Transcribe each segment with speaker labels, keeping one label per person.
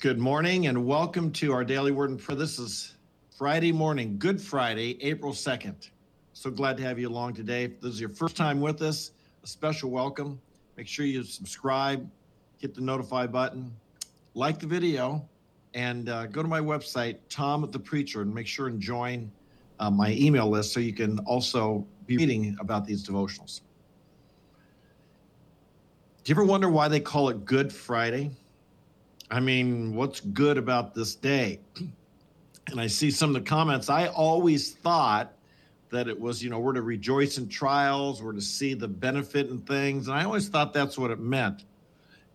Speaker 1: Good morning and welcome to our daily word and prayer. This is Friday morning, Good Friday, April 2nd. So glad to have you along today. If this is your first time with us, a special welcome. Make sure you subscribe, hit the notify button, like the video, and uh, go to my website, Tom the Preacher, and make sure and join uh, my email list so you can also be reading about these devotionals. Do you ever wonder why they call it Good Friday? I mean, what's good about this day? And I see some of the comments. I always thought that it was, you know, we're to rejoice in trials, we're to see the benefit in things. And I always thought that's what it meant.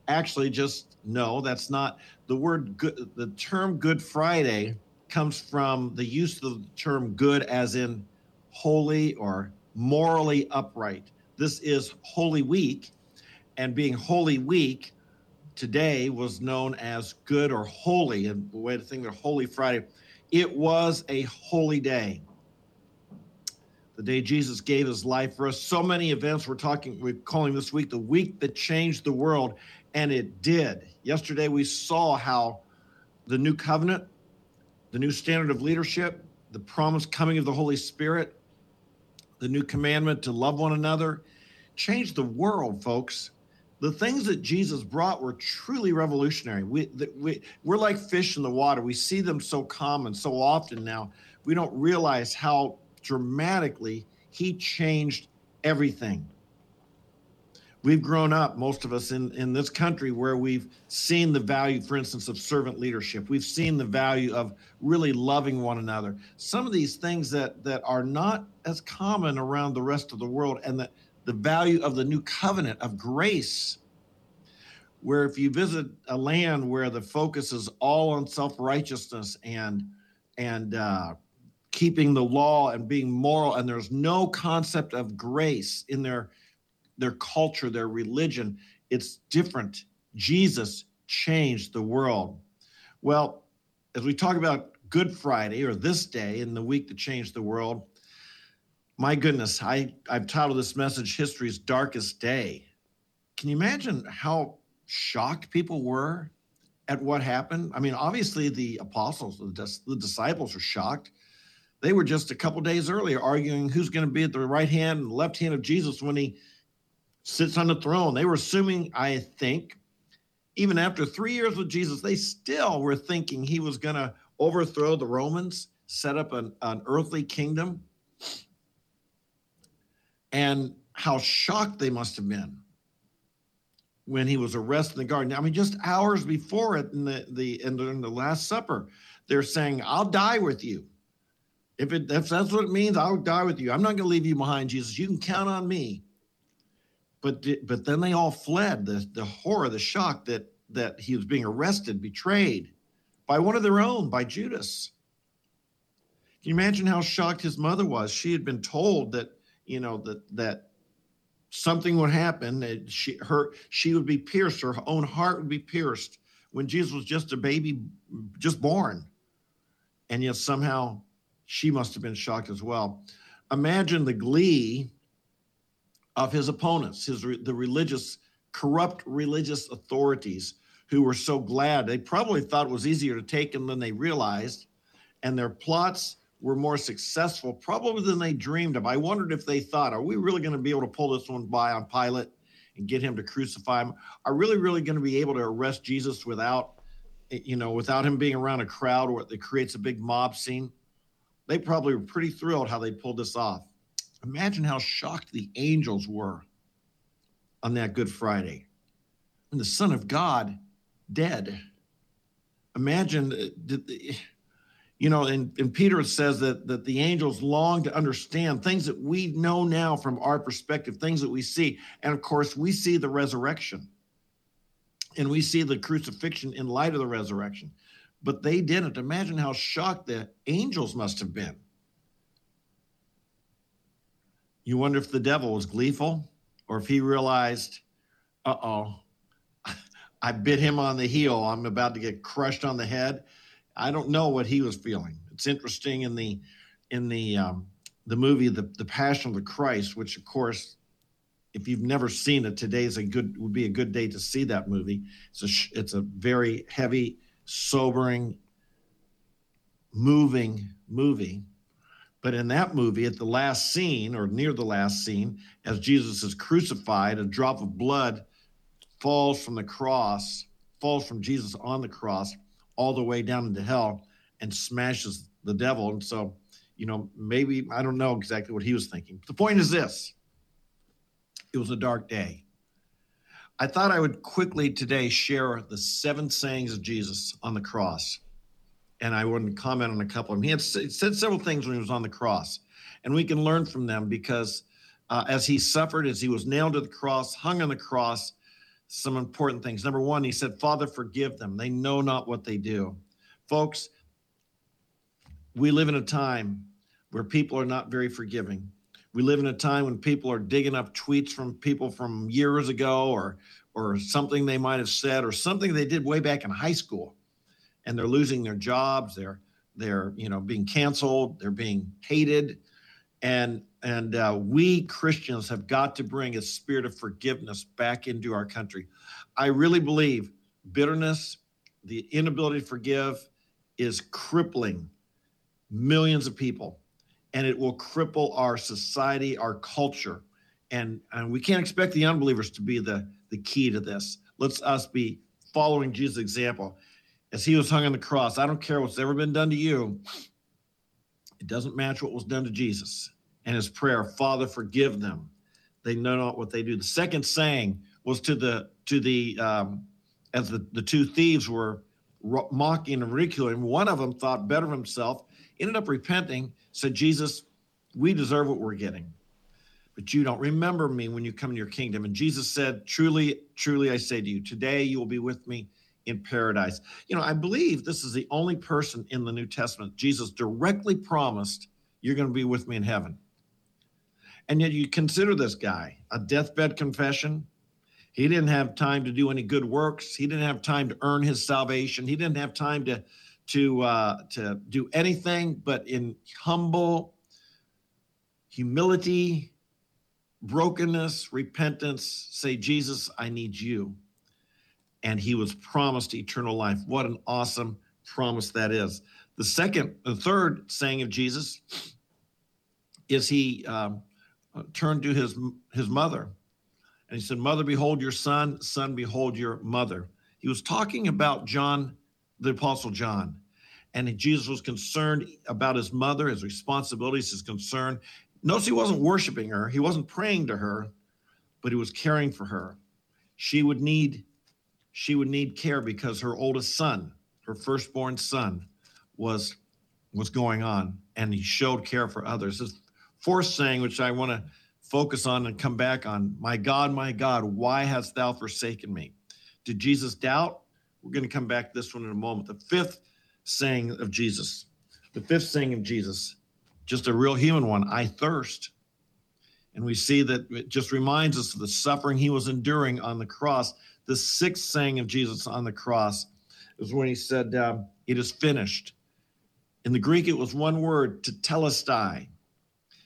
Speaker 1: Actually, just no, that's not the word good. The term Good Friday comes from the use of the term good as in holy or morally upright. This is Holy Week. And being Holy Week, today was known as good or holy, and the way to think of Holy Friday, it was a holy day. The day Jesus gave his life for us. So many events we're talking, we're calling this week the week that changed the world, and it did. Yesterday we saw how the new covenant, the new standard of leadership, the promised coming of the Holy Spirit, the new commandment to love one another changed the world, folks the things that Jesus brought were truly revolutionary. We, we, we're like fish in the water. We see them so common so often now. We don't realize how dramatically he changed everything. We've grown up, most of us in, in this country, where we've seen the value, for instance, of servant leadership. We've seen the value of really loving one another. Some of these things that, that are not as common around the rest of the world, and that the value of the new covenant of grace, where if you visit a land where the focus is all on self righteousness and and uh, keeping the law and being moral, and there's no concept of grace in their their culture, their religion, it's different. Jesus changed the world. Well, as we talk about Good Friday or this day in the week that changed the world, my goodness, I, I've titled this message History's Darkest Day. Can you imagine how shocked people were at what happened? I mean, obviously, the apostles, the, disciples are shocked. They were just a couple days earlier arguing who's going to be at the right hand and left hand of Jesus when he sits on the throne. They were assuming, I think, even after three years with Jesus, they still were thinking he was going to overthrow the Romans, set up an, an earthly kingdom and how shocked they must have been when he was arrested in the garden. I mean, just hours before it in the the in the, the Last Supper, they're saying, "I'll die with you." If it if that's what it means, I'll die with you. I'm not going to leave you behind, Jesus. You can count on me. But but then they all fled. The the horror, the shock that that he was being arrested, betrayed by one of their own, by Judas. Can you imagine how shocked his mother was? She had been told that you know that that something would happen that she her she would be pierced her own heart would be pierced when jesus was just a baby just born. And yet somehow she must have been shocked as well. Imagine the glee of his opponents his the religious corrupt religious authorities who were so glad. They probably thought it was easier to take him than they realized. And their plots were more successful probably than they dreamed of. I wondered if they thought, are we really going to be able to pull this one by on Pilate and get him to crucify him? Are really, really going to be able to arrest Jesus without, you know, without him being around a crowd or it creates a big mob scene? They probably were pretty thrilled how they pulled this off. Imagine how shocked the angels were on that Good Friday. And the Son of God dead. Imagine uh, you know, and, and Peter says that that the angels long to understand things that we know now from our perspective, things that we see. And of course, we see the resurrection. And we see the crucifixion in light of the resurrection. But they didn't. Imagine how shocked the angels must have been. You wonder if the devil was gleeful or if he realized, uh oh, I bit him on the heel. I'm about to get crushed on the head. I don't know what he was feeling. It's interesting in the in the um, the movie the the Passion of the Christ, which of course, if you've never seen it, today is a good would be a good day to see that movie. It's a it's a very heavy sobering, moving movie. But in that movie, at the last scene or near the last scene, as Jesus is crucified, a drop of blood falls from the cross, falls from Jesus on the cross all the way down into hell and smashes the devil. And so, you know, maybe I don't know exactly what he was thinking. The point is this it was a dark day. I thought I would quickly today share the seven sayings of Jesus on the cross. And I wouldn't comment on a couple of them. He had said several things when he was on the cross, and we can learn from them because uh, as he suffered, as he was nailed to the cross, hung on the cross, some important things. Number one, he said, Father, forgive them. They know not what they do. Folks, we live in a time where people are not very forgiving. We live in a time when people are digging up tweets from people from years ago or or something they might have said or something they did way back in high school and they're losing their jobs, they're they're, you know, being canceled, they're being hated and and uh, we Christians have got to bring a spirit of forgiveness back into our country. I really believe bitterness, the inability to forgive, is crippling millions of people and it will cripple our society, our culture. And, and we can't expect the unbelievers to be the, the key to this. Let's us be following Jesus' example. As he was hung on the cross, I don't care what's ever been done to you, it doesn't match what was done to Jesus. And his prayer, Father, forgive them. They know not what they do. The second saying was to the to the um, as the, the two thieves were mocking and ridiculing. One of them thought better of himself, ended up repenting, said, Jesus, we deserve what we're getting, but you don't remember me when you come in your kingdom. And Jesus said, Truly, truly, I say to you, today you will be with me in paradise. You know, I believe this is the only person in the New Testament Jesus directly promised, You're going to be with me in heaven. And yet you consider this guy a deathbed confession. He didn't have time to do any good works. He didn't have time to earn his salvation. He didn't have time to to uh, to do anything but in humble humility, brokenness, repentance, say, Jesus, I need you. And he was promised eternal life. What an awesome promise that is. The second, the third saying of Jesus is he um, turned to his his mother, and he said, "Mother, behold your son; son, behold your mother." He was talking about John the Apostle John. And Jesus was concerned about his mother, his responsibilities, his concern. Notice he wasn't worshiping her, he wasn't praying to her, but he was caring for her. She would need she would need care because her oldest son, her firstborn son, was was going on, and he showed care for others. Fourth saying, which I want to focus on and come back on, my God, my God, why hast thou forsaken me? Did Jesus doubt? We're going to come back to this one in a moment. The fifth saying of Jesus, the fifth saying of Jesus, just a real human one I thirst. And we see that it just reminds us of the suffering he was enduring on the cross. The sixth saying of Jesus on the cross is when he said, um, It is finished. In the Greek, it was one word, tetelestai.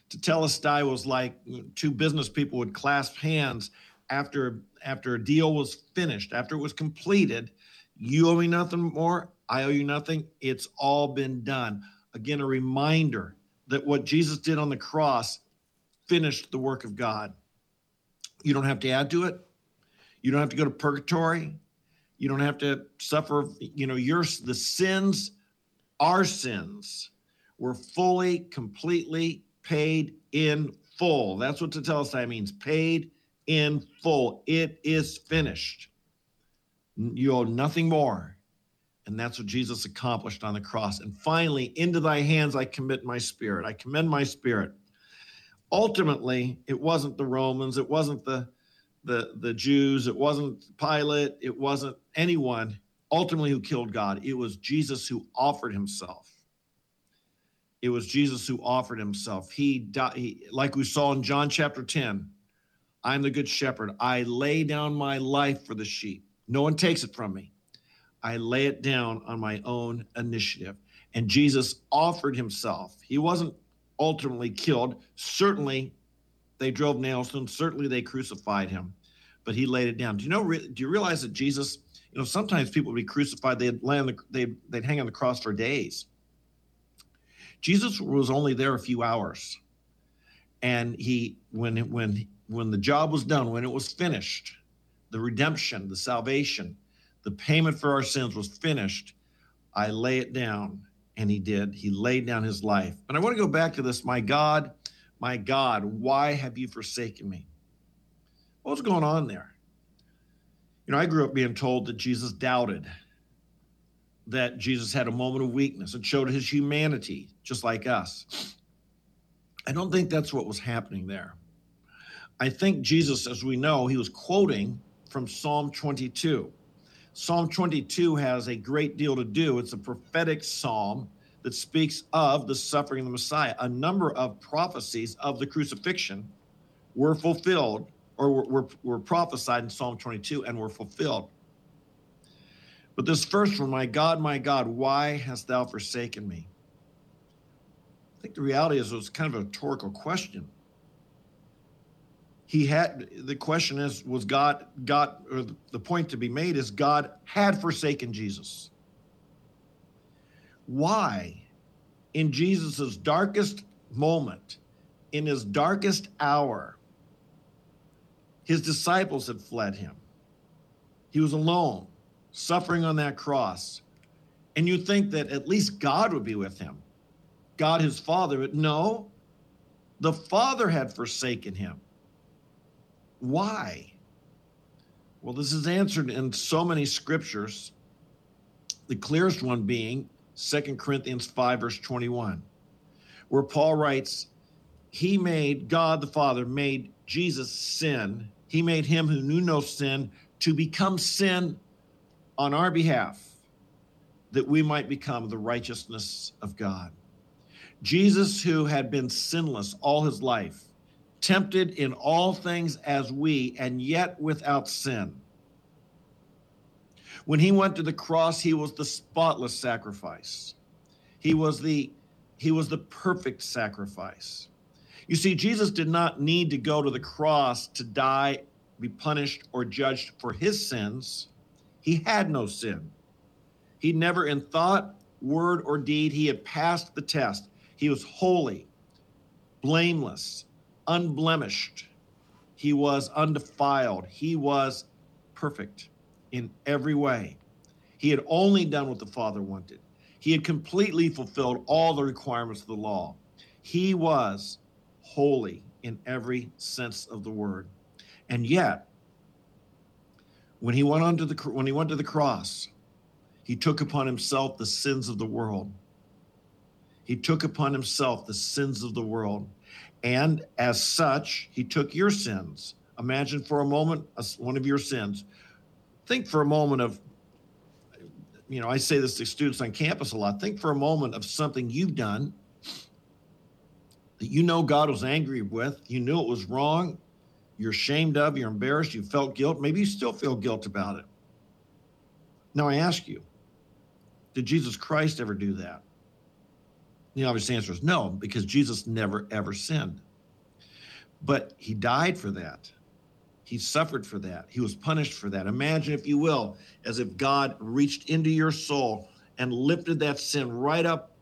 Speaker 1: Tetelestai was like two business people would clasp hands after after a deal was finished, after it was completed, you owe me nothing more. I owe you nothing. It's all been done. Again, a reminder that what Jesus did on the cross finished the work of God. You don't have to add to it. You don't have to go to purgatory. You don't have to suffer, you know, your the sins, our sins were fully, completely paid in full. That's what tetelestai means, paid in full. It is finished. You owe nothing more. And that's what Jesus accomplished on the cross. And finally, into thy hands I commit my spirit. I commend my spirit. Ultimately, it wasn't the Romans, it wasn't the the the Jews, it wasn't Pilate, it wasn't anyone ultimately who killed God. It was Jesus who offered himself. It was Jesus who offered himself. He died, he, like we saw in John chapter 10. I'm the good shepherd. I lay down my life for the sheep. No one takes it from me. I lay it down on my own initiative. And Jesus offered himself. He wasn't ultimately killed. Certainly, they drove nails to him. Certainly, they crucified him, but he laid it down. Do you know? Do you realize that Jesus You know, sometimes people would be crucified, they'd on the, they'd, they'd hang on the cross for days. Jesus was only there a few hours. And he, when, when, when the job was done, when it was finished, the redemption, the salvation, the payment for our sins was finished, I lay it down. And he did. He laid down his life. And I want to go back to this My God, my God, why have you forsaken me? What was going on there? You know, I grew up being told that Jesus doubted, that Jesus had a moment of weakness. It showed his humanity, just like us. I don't think that's what was happening there. I think Jesus, as we know, he was quoting from Psalm 22. Psalm 22 has a great deal to do. It's a prophetic psalm that speaks of the suffering of the Messiah. A number of prophecies of the crucifixion were fulfilled or were, were, were prophesied in Psalm 22 and were fulfilled. But this first one, my God, my God, why hast thou forsaken me? I think the reality is it was kind of a rhetorical question. He had the question is was god god or the point to be made is god had forsaken jesus. Why in jesus' darkest moment in his darkest hour his disciples had fled him? He was alone suffering on that cross and you think that at least god would be with him god his father but no the father had forsaken him why? Well, this is answered in so many scriptures. The clearest one being 2 Corinthians 5, verse 21, where Paul writes, He made, God the Father made Jesus sin. He made him who knew no sin to become sin on our behalf, that we might become the righteousness of God. Jesus, who had been sinless all his life, tempted in all things as we, and yet without sin. When he went to the cross, he was the spotless sacrifice. He was the he was the perfect sacrifice. You see, Jesus did not need to go to the cross to die, be punished, or judged for his sins. He had no sin. He never, in thought, word, or deed, he had passed the test. He was holy, blameless, unblemished. He was undefiled. He was perfect in every way. He had only done what the Father wanted. He had completely fulfilled all the requirements of the law. He was holy in every sense of the word. And yet, when he went onto the when he went to the cross, he took upon himself the sins of the world. He took upon himself the sins of the world. And as such, he took your sins. Imagine for a moment one of your sins. Think for a moment of, you know, I say this to students on campus a lot. Think for a moment of something you've done that you know God was angry with. You knew it was wrong. You're ashamed of, you're embarrassed, you felt guilt. Maybe you still feel guilt about it. Now, I ask you, did Jesus Christ ever do that? The obvious answer is no, because Jesus never ever sinned. But he died for that. He suffered for that. He was punished for that. Imagine, if you will, as if God reached into your soul and lifted that sin right up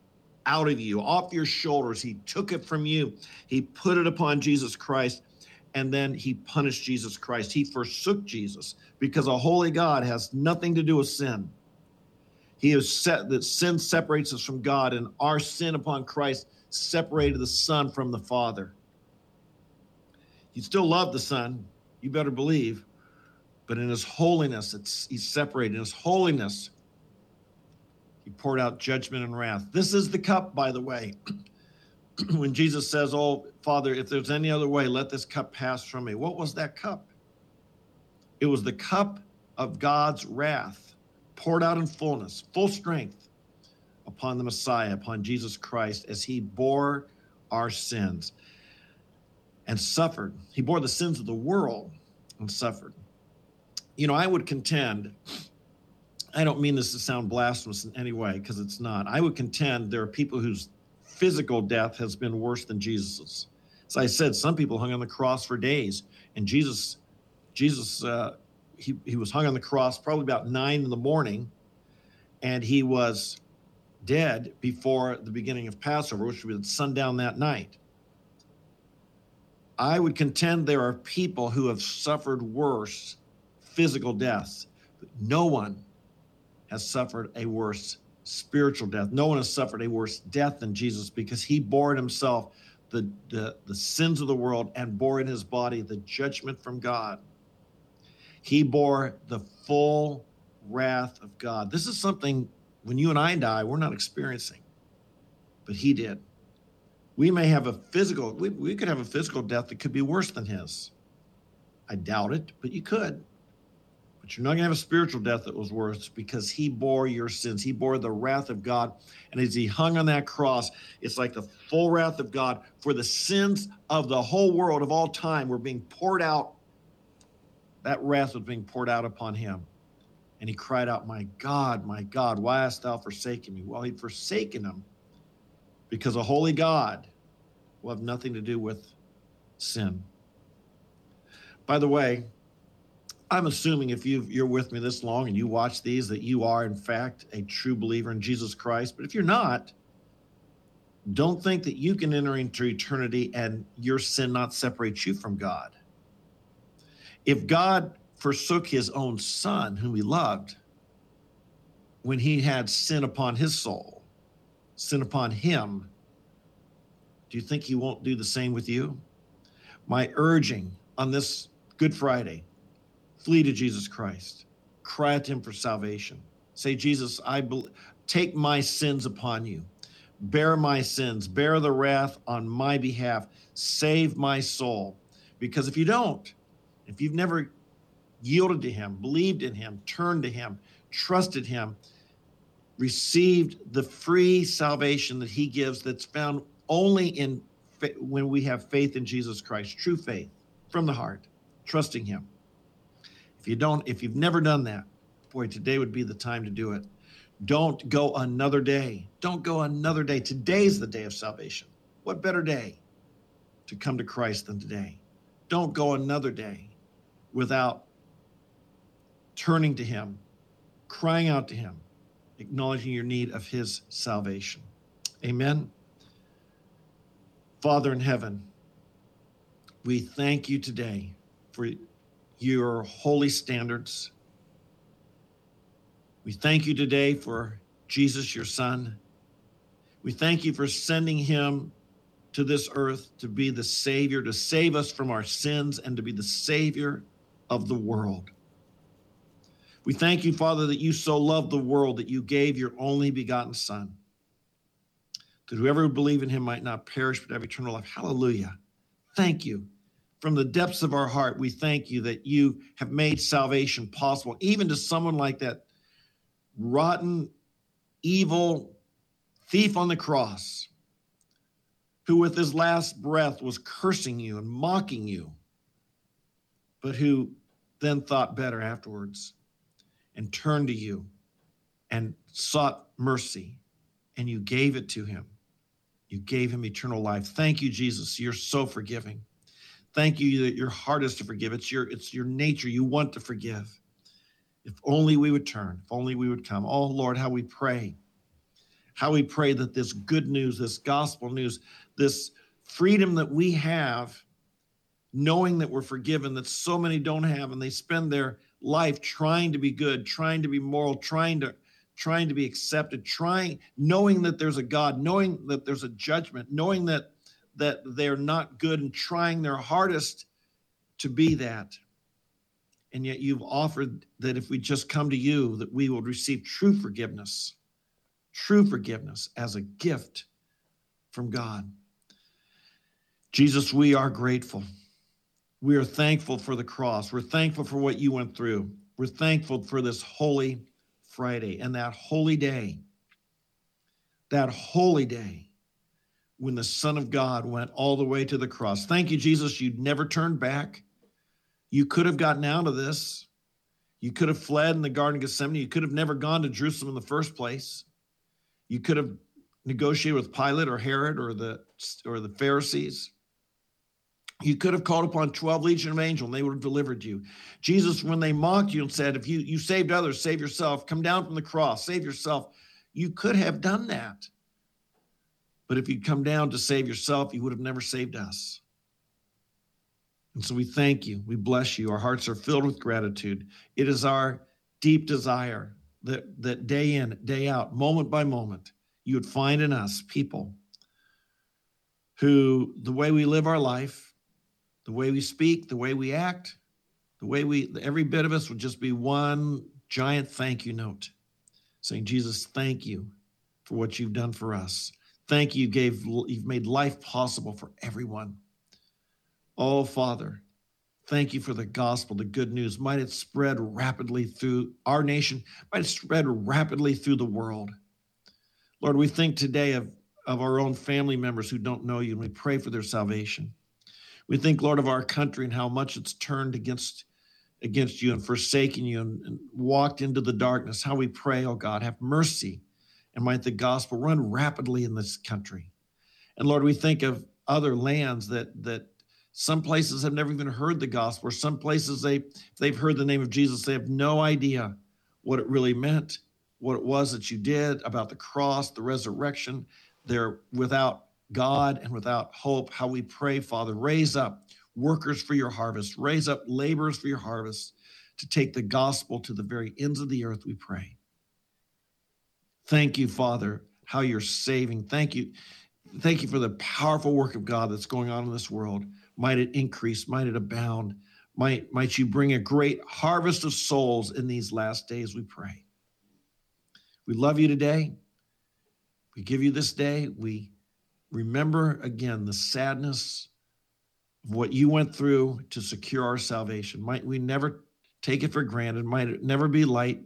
Speaker 1: out of you, off your shoulders. He took it from you. He put it upon Jesus Christ, and then he punished Jesus Christ. He forsook Jesus because a holy God has nothing to do with sin. He has set that sin separates us from God, and our sin upon Christ separated the Son from the Father. He still loved the Son, you better believe, but in his holiness, it's he's separated. In his holiness, he poured out judgment and wrath. This is the cup, by the way. when Jesus says, Oh, Father, if there's any other way, let this cup pass from me. What was that cup? It was the cup of God's wrath poured out in fullness, full strength upon the Messiah, upon Jesus Christ, as he bore our sins and suffered. He bore the sins of the world and suffered. You know, I would contend, I don't mean this to sound blasphemous in any way, because it's not. I would contend there are people whose physical death has been worse than Jesus's. As I said, some people hung on the cross for days, and Jesus, Jesus uh, he, he was hung on the cross probably about nine in the morning, and he was dead before the beginning of Passover, which was at sundown that night. I would contend there are people who have suffered worse physical deaths, but no one has suffered a worse spiritual death. No one has suffered a worse death than Jesus because he bore in himself the, the, the sins of the world and bore in his body the judgment from God. He bore the full wrath of God. This is something when you and I die, we're not experiencing, but he did. We may have a physical, we, we could have a physical death that could be worse than his. I doubt it, but you could. But you're not going to have a spiritual death that was worse because he bore your sins. He bore the wrath of God. And as he hung on that cross, it's like the full wrath of God for the sins of the whole world of all time were being poured out. That wrath was being poured out upon him. And he cried out, My God, my God, why hast thou forsaken me? Well, he'd forsaken him because a holy God will have nothing to do with sin. By the way, I'm assuming if you you're with me this long and you watch these that you are in fact a true believer in Jesus Christ. But if you're not, don't think that you can enter into eternity and your sin not separate you from God. If God forsook his own son whom he loved when he had sin upon his soul, sin upon him, do you think he won't do the same with you? My urging on this Good Friday Flee to Jesus Christ. Cry to him for salvation. Say, Jesus, I be- take my sins upon you. Bear my sins. Bear the wrath on my behalf. Save my soul. Because if you don't, if you've never yielded to him, believed in him, turned to him, trusted him, received the free salvation that he gives that's found only in when we have faith in Jesus Christ, true faith from the heart, trusting him if you don't, if you've never done that, boy, today would be the time to do it. Don't go another day. Don't go another day. Today's the day of salvation. What better day to come to Christ than today? Don't go another day without turning to Him, crying out to Him, acknowledging your need of His salvation. Amen. Father in heaven, we thank you today for your holy standards. We thank you today for Jesus, your son. We thank you for sending him to this earth to be the Savior, to save us from our sins, and to be the Savior of the world. We thank you, Father, that you so loved the world that you gave your only begotten Son, that whoever would believe in him might not perish but have eternal life. Hallelujah. Thank you from the depths of our heart, we thank you that you have made salvation possible, even to someone like that rotten, evil thief on the cross, who with his last breath was cursing you and mocking you, but who then thought better afterwards and turned to you and sought mercy, and you gave it to him. You gave him eternal life. Thank you, Jesus. You're so forgiving. Thank you that your heart is to forgive. It's your it's your nature. You want to forgive. If only we would turn, if only we would come. Oh Lord, how we pray. How we pray that this good news, this gospel news, this freedom that we have, knowing that we're forgiven, that so many don't have, and they spend their life trying to be good, trying to be moral, trying to trying to be accepted, trying knowing that there's a God, knowing that there's a judgment, knowing that that they're not good and trying their hardest to be that. And yet you've offered that if we just come to you, that we will receive true forgiveness, true forgiveness as a gift from God. Jesus, we are grateful. We are thankful for the cross. We're thankful for what you went through. We're thankful for this holy Friday and that holy day, that holy day when the Son of God went all the way to the cross. Thank you, Jesus. You'd never turned back. You could have gotten out of this. You could have fled in the Garden of Gethsemane. You could have never gone to Jerusalem in the first place. You could have negotiated with Pilate or Herod or the or the Pharisees. You could have called upon 12 legion of angels and they would have delivered you. Jesus, when they mocked you and said, if you, you saved others, save yourself, come down from the cross, save yourself, you could have done that. But if you'd come down to save yourself, you would have never saved us. And so we thank you. We bless you. Our hearts are filled with gratitude. It is our deep desire that, that day in, day out, moment by moment, you would find in us people who the way we live our life, the way we speak, the way we act, the way we, every bit of us would just be one giant thank you note saying, Jesus, thank you for what you've done for us. Thank you, gave, you've made life possible for everyone. Oh, Father, thank you for the gospel, the good news. Might it spread rapidly through our nation, might it spread rapidly through the world. Lord, we think today of, of our own family members who don't know you, and we pray for their salvation. We think, Lord, of our country and how much it's turned against against you and forsaken you and, and walked into the darkness. How we pray, oh God, have mercy and might the gospel run rapidly in this country. And Lord, we think of other lands that that some places have never even heard the gospel, or some places they they've heard the name of Jesus, they have no idea what it really meant, what it was that you did about the cross, the resurrection. They're without God and without hope. How we pray, Father, raise up workers for your harvest, raise up laborers for your harvest to take the gospel to the very ends of the earth, we pray. Thank you, Father, how you're saving. Thank you. Thank you for the powerful work of God that's going on in this world. Might it increase, might it abound. Might, might you bring a great harvest of souls in these last days, we pray. We love you today. We give you this day. We remember again the sadness of what you went through to secure our salvation. Might we never take it for granted, might it never be light.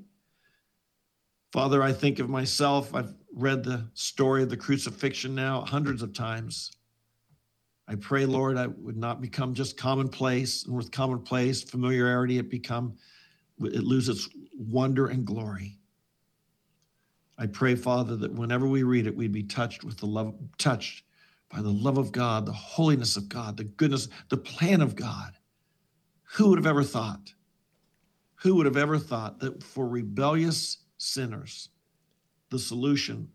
Speaker 1: Father, I think of myself. I've read the story of the crucifixion now hundreds of times. I pray, Lord, I would not become just commonplace, and with commonplace familiarity, it become it loses wonder and glory. I pray, Father, that whenever we read it, we'd be touched with the love, touched by the love of God, the holiness of God, the goodness, the plan of God. Who would have ever thought? Who would have ever thought that for rebellious sinners, the solution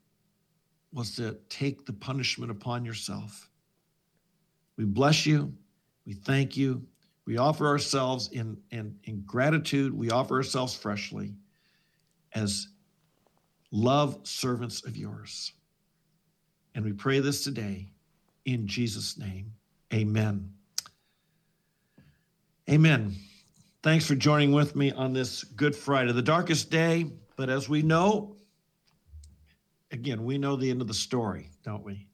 Speaker 1: was to take the punishment upon yourself? We bless you. We thank you. We offer ourselves in, in, in gratitude. We offer ourselves freshly as love servants of yours. And we pray this today in Jesus' name. Amen. Amen. Thanks for joining with me on this Good Friday, the darkest day, but as we know, again, we know the end of the story, don't we?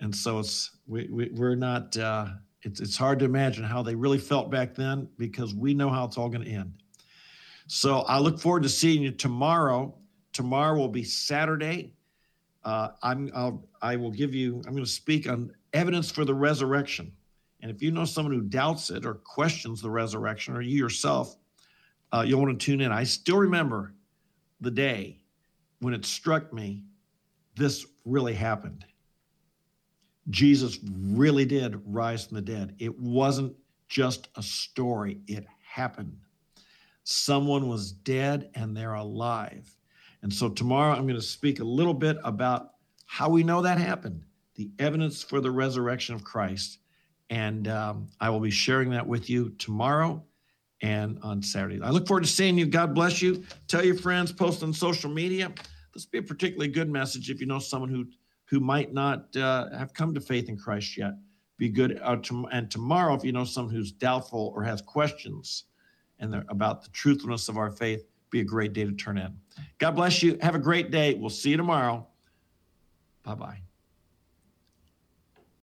Speaker 1: And so it's we, we we're not. Uh, it's it's hard to imagine how they really felt back then because we know how it's all going to end. So I look forward to seeing you tomorrow. Tomorrow will be Saturday. Uh, I'm I'll, I will give you. I'm going to speak on evidence for the resurrection. And if you know someone who doubts it or questions the resurrection, or you yourself, uh, you'll want to tune in. I still remember the day when it struck me this really happened. Jesus really did rise from the dead. It wasn't just a story, it happened. Someone was dead and they're alive. And so tomorrow I'm going to speak a little bit about how we know that happened the evidence for the resurrection of Christ. And um, I will be sharing that with you tomorrow and on Saturday. I look forward to seeing you. God bless you. Tell your friends, post on social media. This will be a particularly good message if you know someone who who might not uh, have come to faith in Christ yet. Be good. Uh, to, and tomorrow, if you know someone who's doubtful or has questions and they're about the truthfulness of our faith, be a great day to turn in. God bless you. Have a great day. We'll see you tomorrow. Bye bye.